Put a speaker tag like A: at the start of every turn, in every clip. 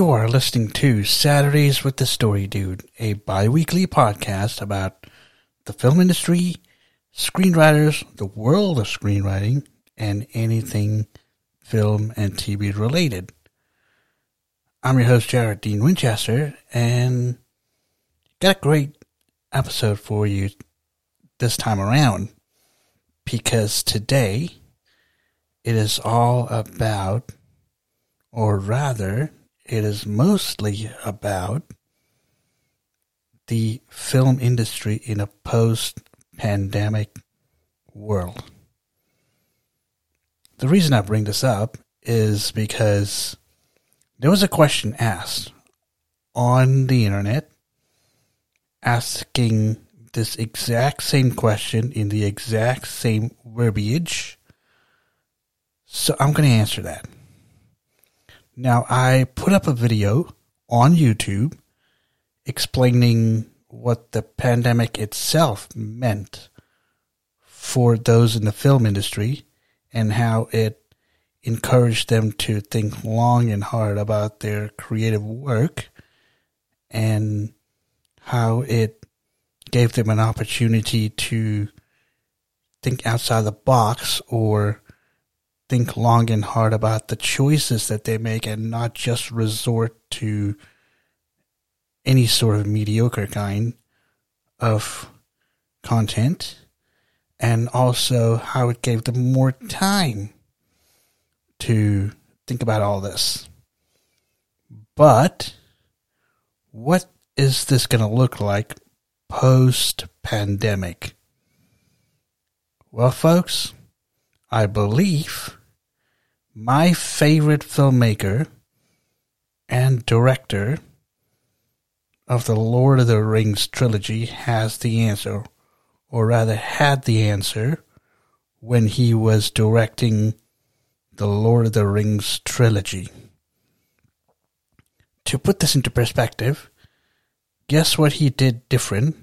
A: You are listening to Saturdays with the Story Dude, a bi weekly podcast about the film industry, screenwriters, the world of screenwriting, and anything film and TV related. I'm your host, Jared Dean Winchester, and got a great episode for you this time around because today it is all about, or rather, it is mostly about the film industry in a post pandemic world. The reason I bring this up is because there was a question asked on the internet asking this exact same question in the exact same verbiage. So I'm going to answer that. Now, I put up a video on YouTube explaining what the pandemic itself meant for those in the film industry and how it encouraged them to think long and hard about their creative work and how it gave them an opportunity to think outside the box or think long and hard about the choices that they make and not just resort to any sort of mediocre kind of content and also how it gave them more time to think about all this. But what is this going to look like post pandemic? Well, folks, I believe my favorite filmmaker and director of the Lord of the Rings trilogy has the answer, or rather had the answer, when he was directing the Lord of the Rings trilogy. To put this into perspective, guess what he did different,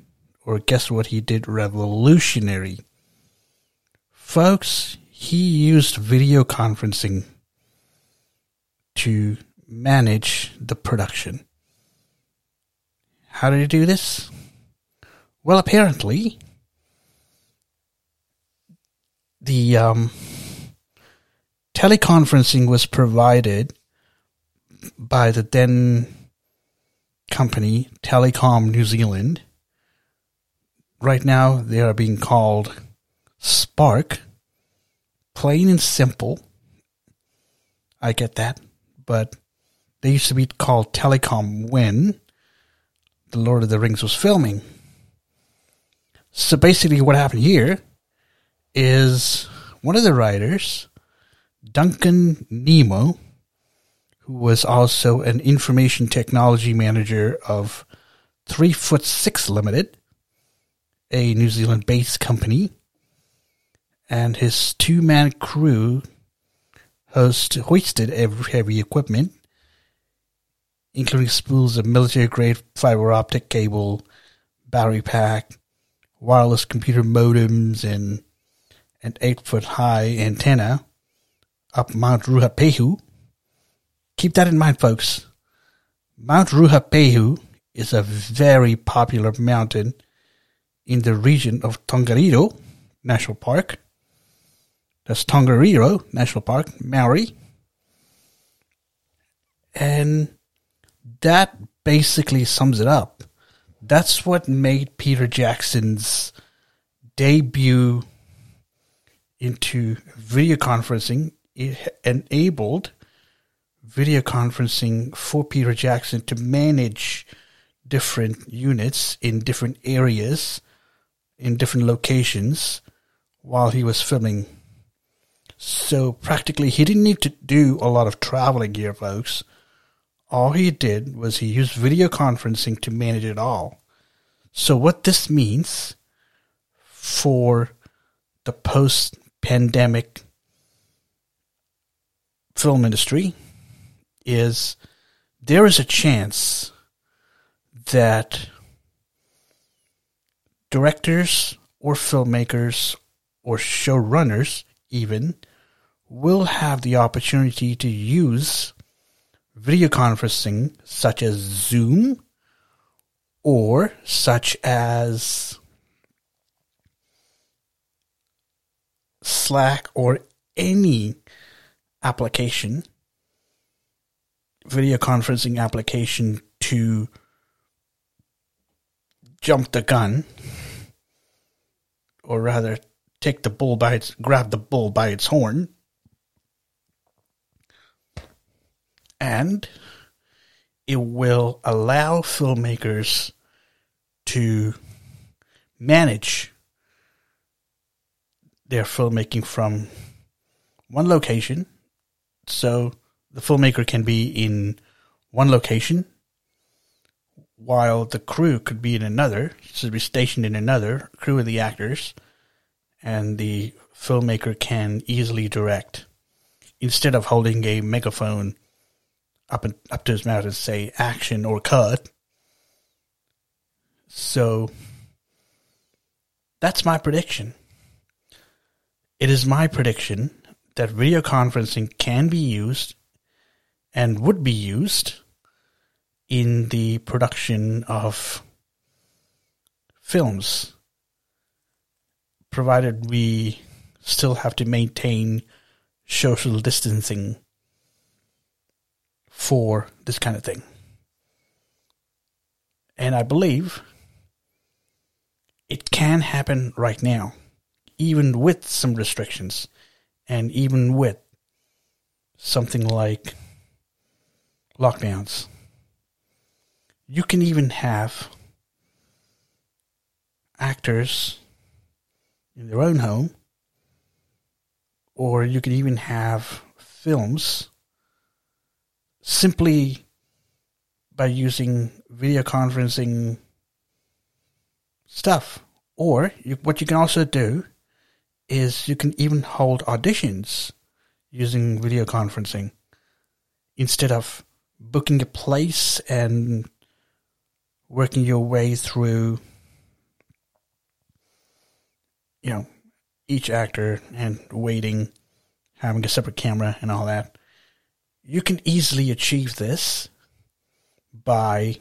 A: or guess what he did revolutionary? Folks, he used video conferencing to manage the production. How did he do this? Well, apparently, the um, teleconferencing was provided by the then company Telecom New Zealand. Right now, they are being called Spark plain and simple. I get that, but they used to be called Telecom when The Lord of the Rings was filming. So basically, what happened here is one of the writers, Duncan Nemo, who was also an information technology manager of Three Foot Six Limited, a New Zealand based company, and his two man crew host, hoisted heavy equipment, including spools of military grade fiber optic cable, battery pack, wireless computer modems, and an eight foot high antenna up Mount Ruapehu. Keep that in mind, folks. Mount Ruapehu is a very popular mountain in the region of Tongariro National Park that's Tongariro National Park, Maori. And that basically sums it up. That's what made Peter Jackson's debut into video conferencing. It enabled video conferencing for Peter Jackson to manage different units in different areas, in different locations, while he was filming so practically, he didn't need to do a lot of traveling here, folks. All he did was he used video conferencing to manage it all. So, what this means for the post pandemic film industry is there is a chance that directors or filmmakers or showrunners even will have the opportunity to use video conferencing such as Zoom or such as Slack or any application, video conferencing application to jump the gun, or rather take the bull by its, grab the bull by its horn, and it will allow filmmakers to manage their filmmaking from one location. So the filmmaker can be in one location while the crew could be in another, should be stationed in another, crew of the actors, and the filmmaker can easily direct instead of holding a megaphone up and up to his mouth and say action or cut. So that's my prediction. It is my prediction that video conferencing can be used and would be used in the production of films, provided we still have to maintain social distancing for this kind of thing. And I believe it can happen right now, even with some restrictions and even with something like lockdowns. You can even have actors in their own home, or you can even have films simply by using video conferencing stuff. Or you, what you can also do is you can even hold auditions using video conferencing instead of booking a place and working your way through you know each actor and waiting having a separate camera and all that you can easily achieve this by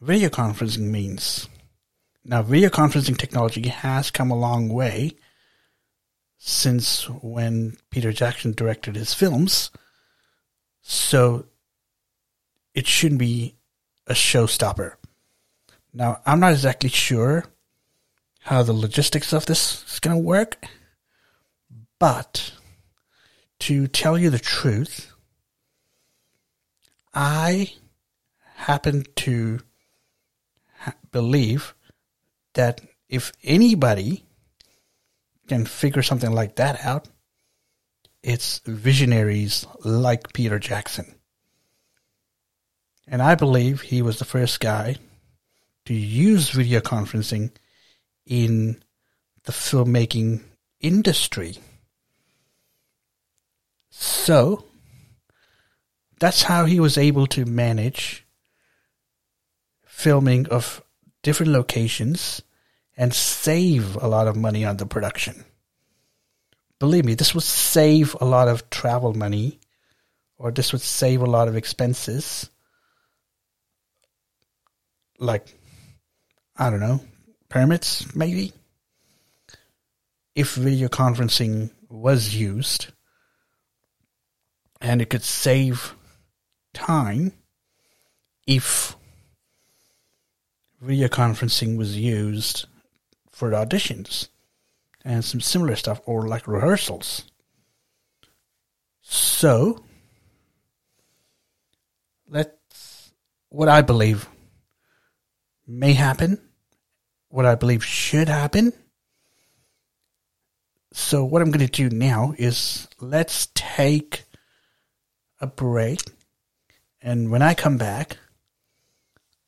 A: video conferencing means now video conferencing technology has come a long way since when Peter Jackson directed his films. So it shouldn't be a showstopper. Now, I'm not exactly sure how the logistics of this is going to work, but to tell you the truth, I happen to ha- believe that if anybody can figure something like that out, it's visionaries like Peter Jackson. And I believe he was the first guy to use video conferencing in the filmmaking industry. So, that's how he was able to manage filming of different locations and save a lot of money on the production. Believe me, this would save a lot of travel money, or this would save a lot of expenses. Like, I don't know, permits, maybe? If video conferencing was used, and it could save time if video conferencing was used for auditions and some similar stuff or like rehearsals. So, let's what I believe may happen, what I believe should happen. So, what I'm going to do now is let's take a break. And when I come back,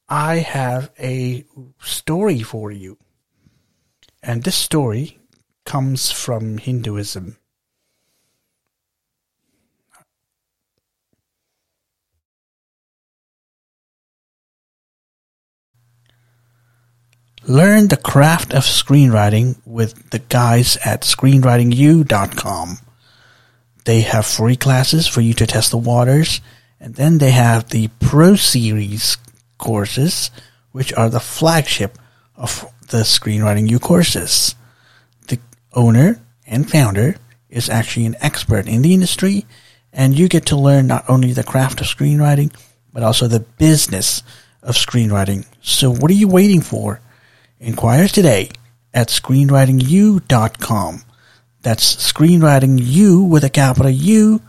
A: I have a story for you. And this story comes from Hinduism. Learn the craft of screenwriting with the guys at screenwritingu.com. They have free classes for you to test the waters And then they have the Pro Series courses, which are the flagship of the Screenwriting U courses. The owner and founder is actually an expert in the industry, and you get to learn not only the craft of screenwriting, but also the business of screenwriting. So what are you waiting for? Inquire today at screenwritingu.com. That's screenwritingu with a capital U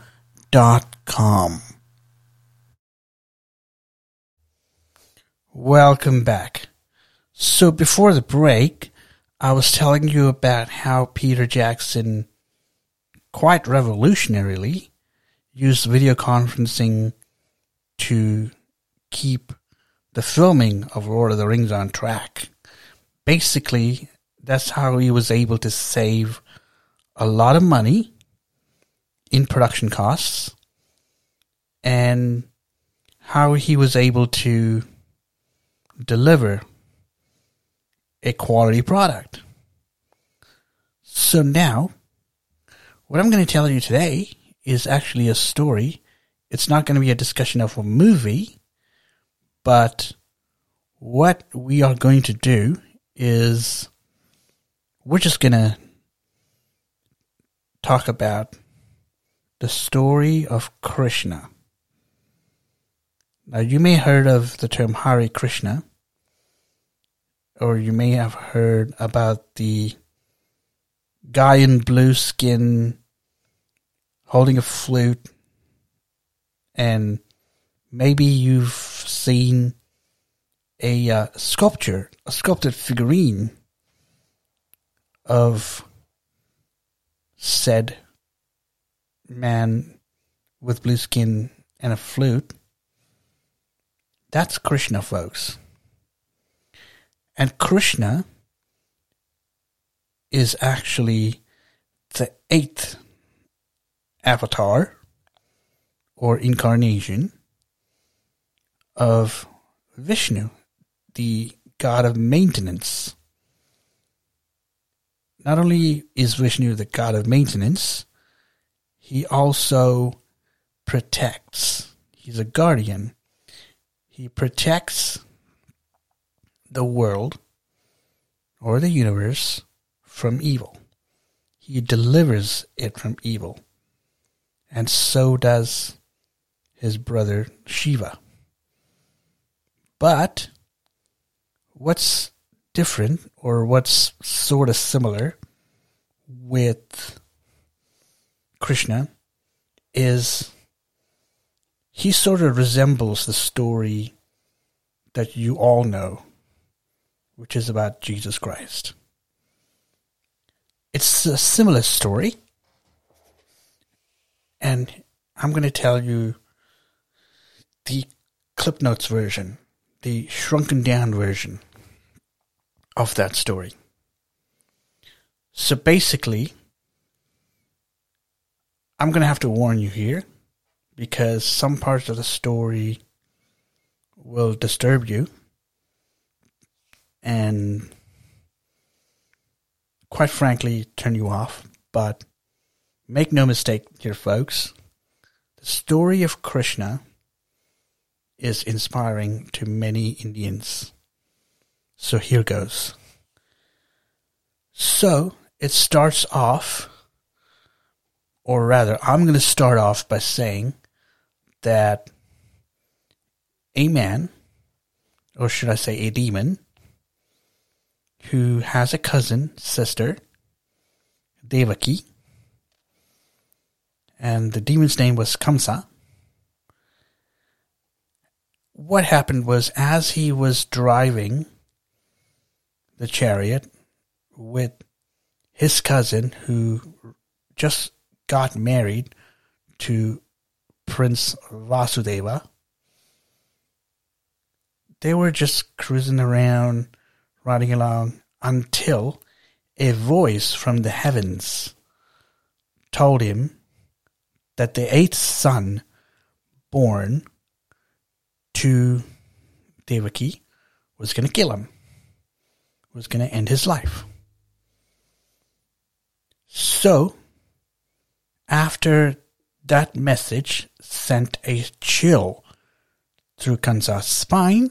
A: dot com. Welcome back. So before the break, I was telling you about how Peter Jackson quite revolutionarily used video conferencing to keep the filming of Lord of the Rings on track. Basically, that's how he was able to save a lot of money in production costs and how he was able to deliver a quality product. So now, what I'm going to tell you today is actually a story. It's not going to be a discussion of a movie, but what we are going to do is we're just going to talk about the story of Krishna. Now, you may have heard of the term Hare Krishna, or you may have heard about the guy in blue skin holding a flute, and maybe you've seen a uh, sculpture, a sculpted figurine of said man with blue skin and a flute. That's Krishna, folks. And Krishna is actually the eighth avatar or incarnation of Vishnu, the god of maintenance. Not only is Vishnu the god of maintenance, he also protects. He's a guardian. He protects the world or the universe from evil. He delivers it from evil. And so does his brother Shiva. But what's different or what's sort of similar with Krishna is he sort of resembles the story that you all know, which is about Jesus Christ. It's a similar story, and I'm going to tell you the Clip Notes version, the shrunken down version of that story. So basically, I'm going to have to warn you here because some parts of the story will disturb you and quite frankly turn you off. But make no mistake here, folks. The story of Krishna is inspiring to many Indians. So here goes. So it starts off, or rather, I'm going to start off by saying that a man, or should I say a demon, who has a cousin, sister, Devaki, and the demon's name was Kamsa. What happened was, as he was driving the chariot with his cousin who just got married to Prince Vasudeva. They were just cruising around, riding along until a voice from the heavens told him that the eighth son born to Devaki was going to kill him was going to end his life. So, after that message sent a chill through Kansa's spine.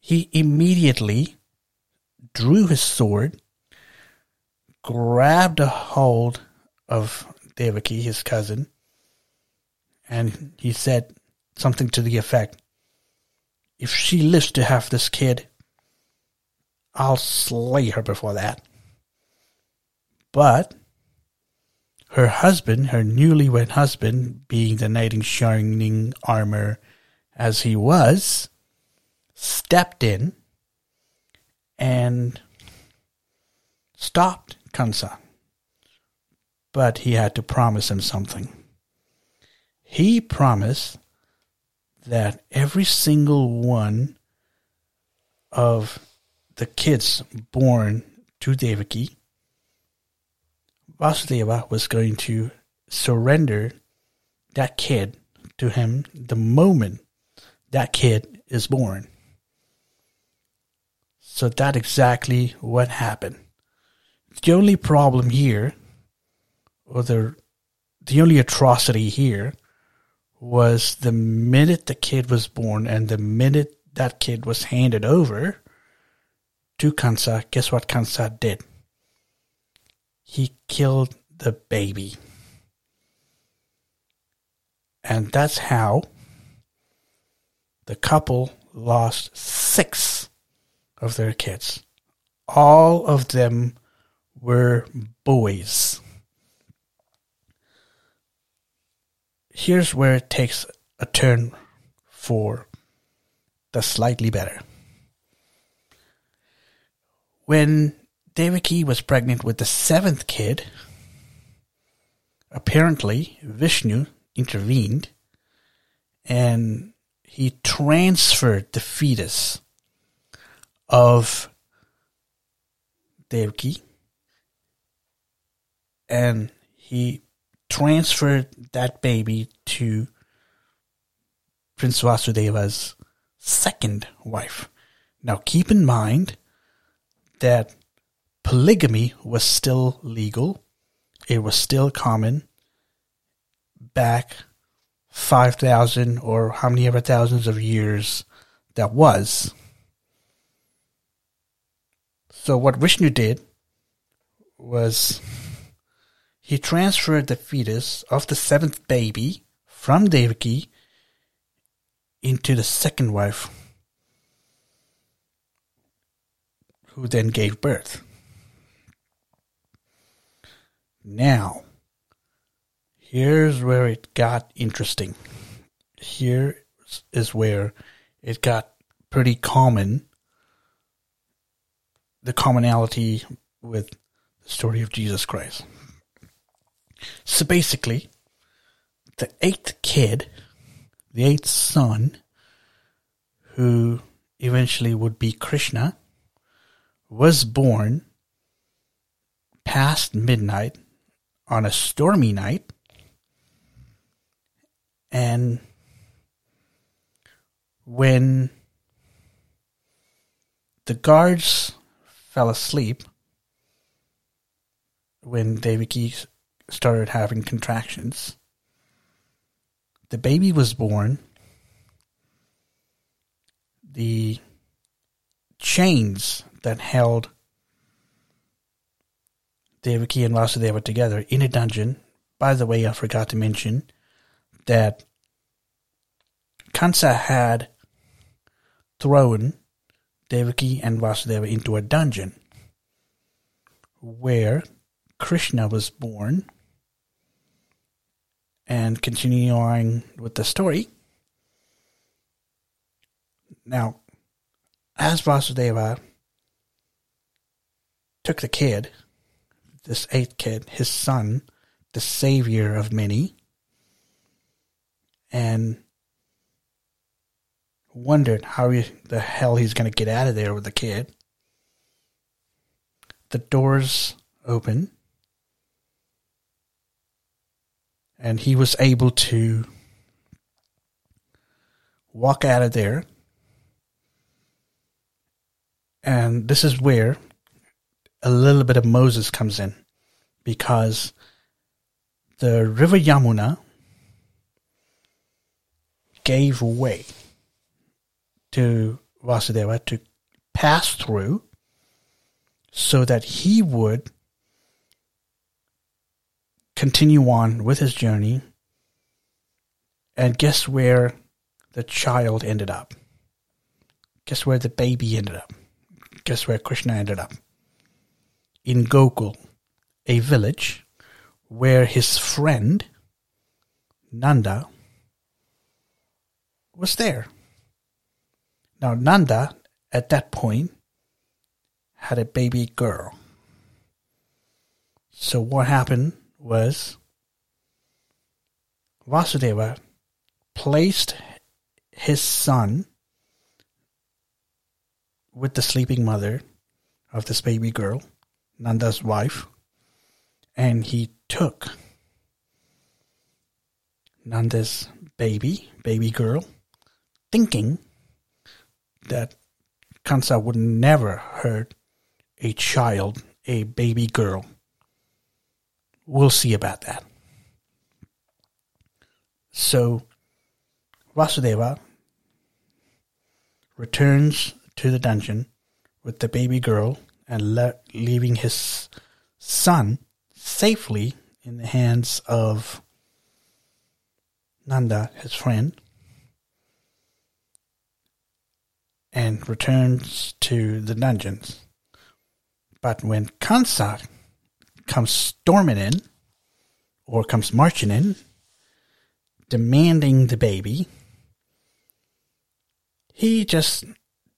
A: He immediately drew his sword, grabbed a hold of Devaki, his cousin, and he said something to the effect If she lives to have this kid, I'll slay her before that. But her husband, her newlywed husband, being the knight in shining armor as he was, stepped in and stopped Kansa. But he had to promise him something. He promised that every single one of the kids born to Devaki, Vasudeva was going to surrender that kid to him the moment that kid is born. So that exactly what happened. The only problem here, or the, the only atrocity here, was the minute the kid was born and the minute that kid was handed over to Kansa, guess what Kansa did? He killed the baby. And that's how the couple lost six of their kids. All of them were boys. Here's where it takes a turn for the slightly better. When Devaki was pregnant with the seventh kid, apparently Vishnu intervened and he transferred the fetus of Devaki and he transferred that baby to Prince Vasudeva's second wife. Now keep in mind that polygamy was still legal. It was still common back 5,000 or how many ever thousands of years that was. So what Vishnu did was he transferred the fetus of the seventh baby from Devaki into the second wife, who then gave birth. Now, here's where it got interesting. Here is where it got pretty common the commonality with the story of Jesus Christ. So basically, the eighth kid, the eighth son, who eventually would be Krishna, was born past midnight on a stormy night. And when the guards fell asleep when Devaki started having contractions. The baby was born. The chains that held Devaki and Vasudeva together in a dungeon. By the way, I forgot to mention that Kansa had thrown Devaki and Vasudeva into a dungeon where Krishna was born. And continuing with the story. Now, as Vasudeva took the kid, this eighth kid, his son, the savior of many, and wondered how he, the hell he's going to get out of there with the kid. The doors open, and he was able to walk out of there. And this is where a little bit of Moses comes in because the river Yamuna gave way to Vasudeva to pass through so that he would continue on with his journey. And guess where the child ended up? Guess where the baby ended up? Guess where Krishna ended up? In Gokul, a village where his friend Nanda was there. Now, Nanda, at that point, had a baby girl. So, what happened was Vasudeva placed his son with the sleeping mother of this baby girl, Nanda's wife, and he took Nanda's baby, baby girl, thinking that Kansa would never hurt a child, a baby girl. We'll see about that. So, Vasudeva returns to the dungeon with the baby girl and le- leaving his son safely in the hands of Nanda, his friend, and returns to the dungeons. But when Kansa comes storming in, or comes marching in, demanding the baby, he just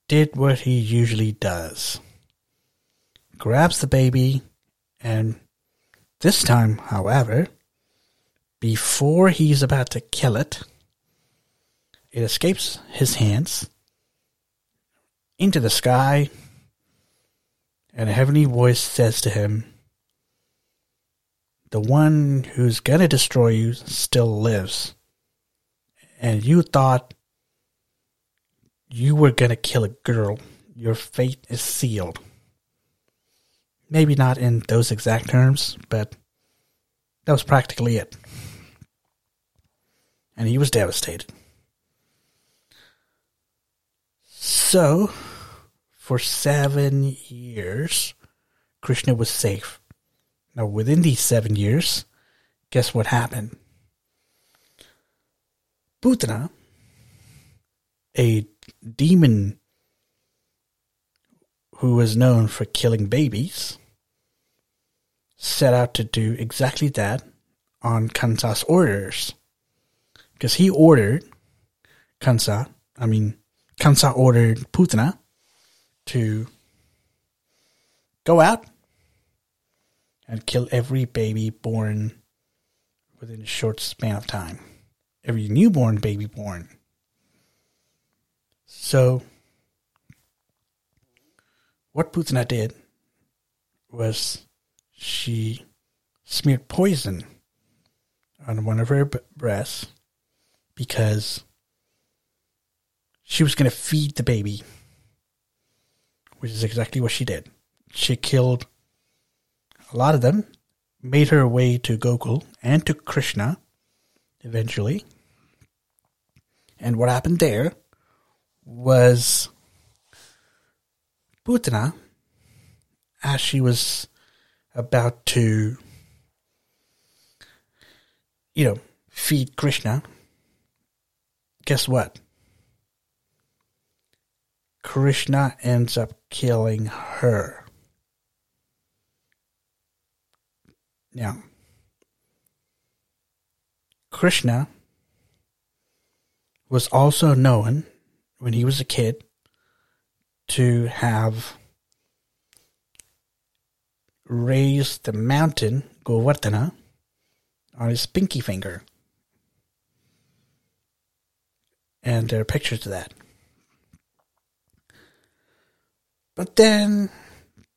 A: did what he usually does grabs the baby, and this time, however, before he's about to kill it, it escapes his hands into the sky, and a heavenly voice says to him, The one who's going to destroy you still lives. And you thought you were going to kill a girl. Your fate is sealed. Maybe not in those exact terms, but that was practically it and he was devastated. So, for seven years, Krishna was safe. Now, within these seven years, guess what happened? Putana, a demon who was known for killing babies, set out to do exactly that on Kansa's orders because he ordered Kansa, I mean, Kansa ordered Putana to go out and kill every baby born within a short span of time. Every newborn baby born. So, what Putana did was she smeared poison on one of her breasts because she was going to feed the baby, which is exactly what she did. She killed a lot of them, made her way to Gokul and to Krishna eventually. And what happened there was Putana, as she was about to, you know, feed Krishna, guess what? Krishna ends up killing her. Now, Krishna was also known when he was a kid to have raised the mountain Govardhana on his pinky finger and there are pictures of that. But then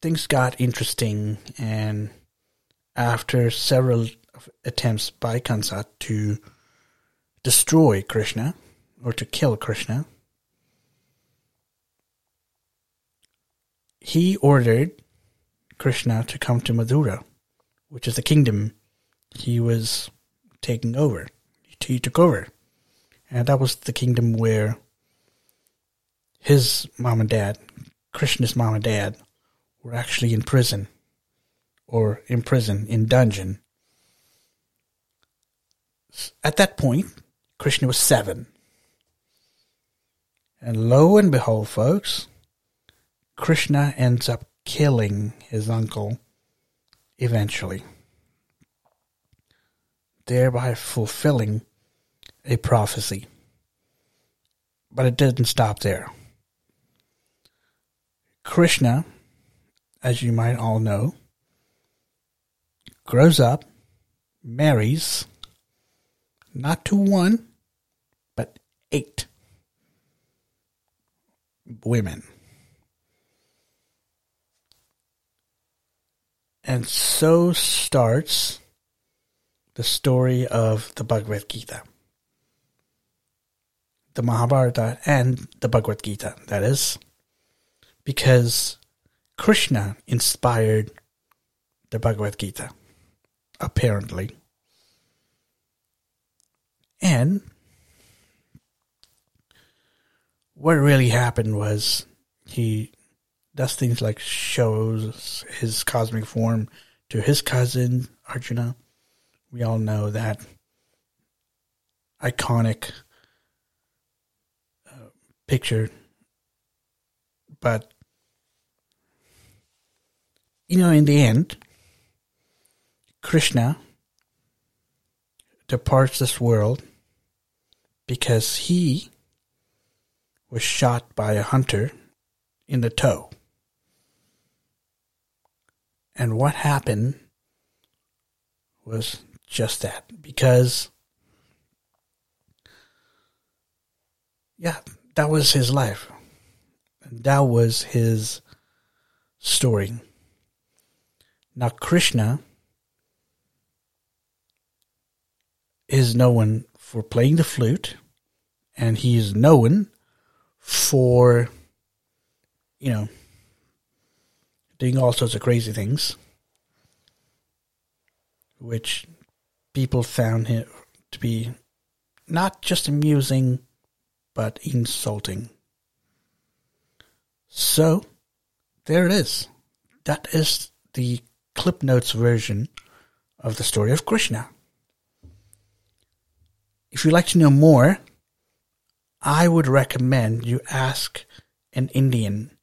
A: things got interesting, and after several attempts by Kansa to destroy Krishna or to kill Krishna, he ordered Krishna to come to Mathura, which is the kingdom he was taking over. He took over And that was the kingdom where his mom and dad, Krishna's mom and dad, were actually in prison. Or in prison, in dungeon. At that point, Krishna was seven. And lo and behold, folks, Krishna ends up killing his uncle eventually, thereby fulfilling a prophecy. But it didn't stop there. Krishna, as you might all know, grows up, marries, not to one, but eight women. And so starts the story of the Bhagavad Gita. The Mahabharata and the Bhagavad Gita, that is. Because Krishna inspired the Bhagavad Gita, apparently. And what really happened was he does things like shows his cosmic form to his cousin Arjuna. We all know that iconic uh, picture, but you know, in the end, Krishna departs this world because he was shot by a hunter in the toe. And what happened was just that. Because, yeah, that was his life. That was his story. Now, Krishna is known for playing the flute, and he is known for, you know, doing all sorts of crazy things, which people found him to be not just amusing, but insulting. So, there it is. That is the Clip Notes version of the story of Krishna. If you'd like to know more, I would recommend you ask an Indian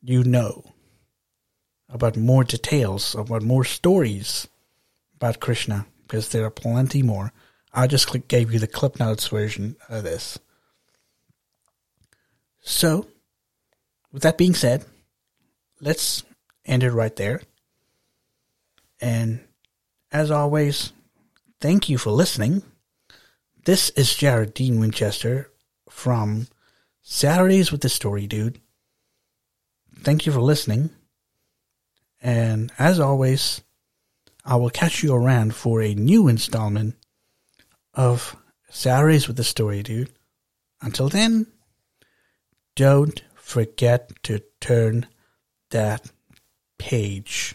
A: you know about more details, about more stories about Krishna, because there are plenty more. I just gave you the Clip Notes version of this. So, with that being said, let's end it right there. And as always, thank you for listening. This is Jared Dean Winchester from Saturdays with the Story Dude. Thank you for listening. And as always, I will catch you around for a new installment of Saturdays with the Story Dude. Until then, don't forget to turn that page.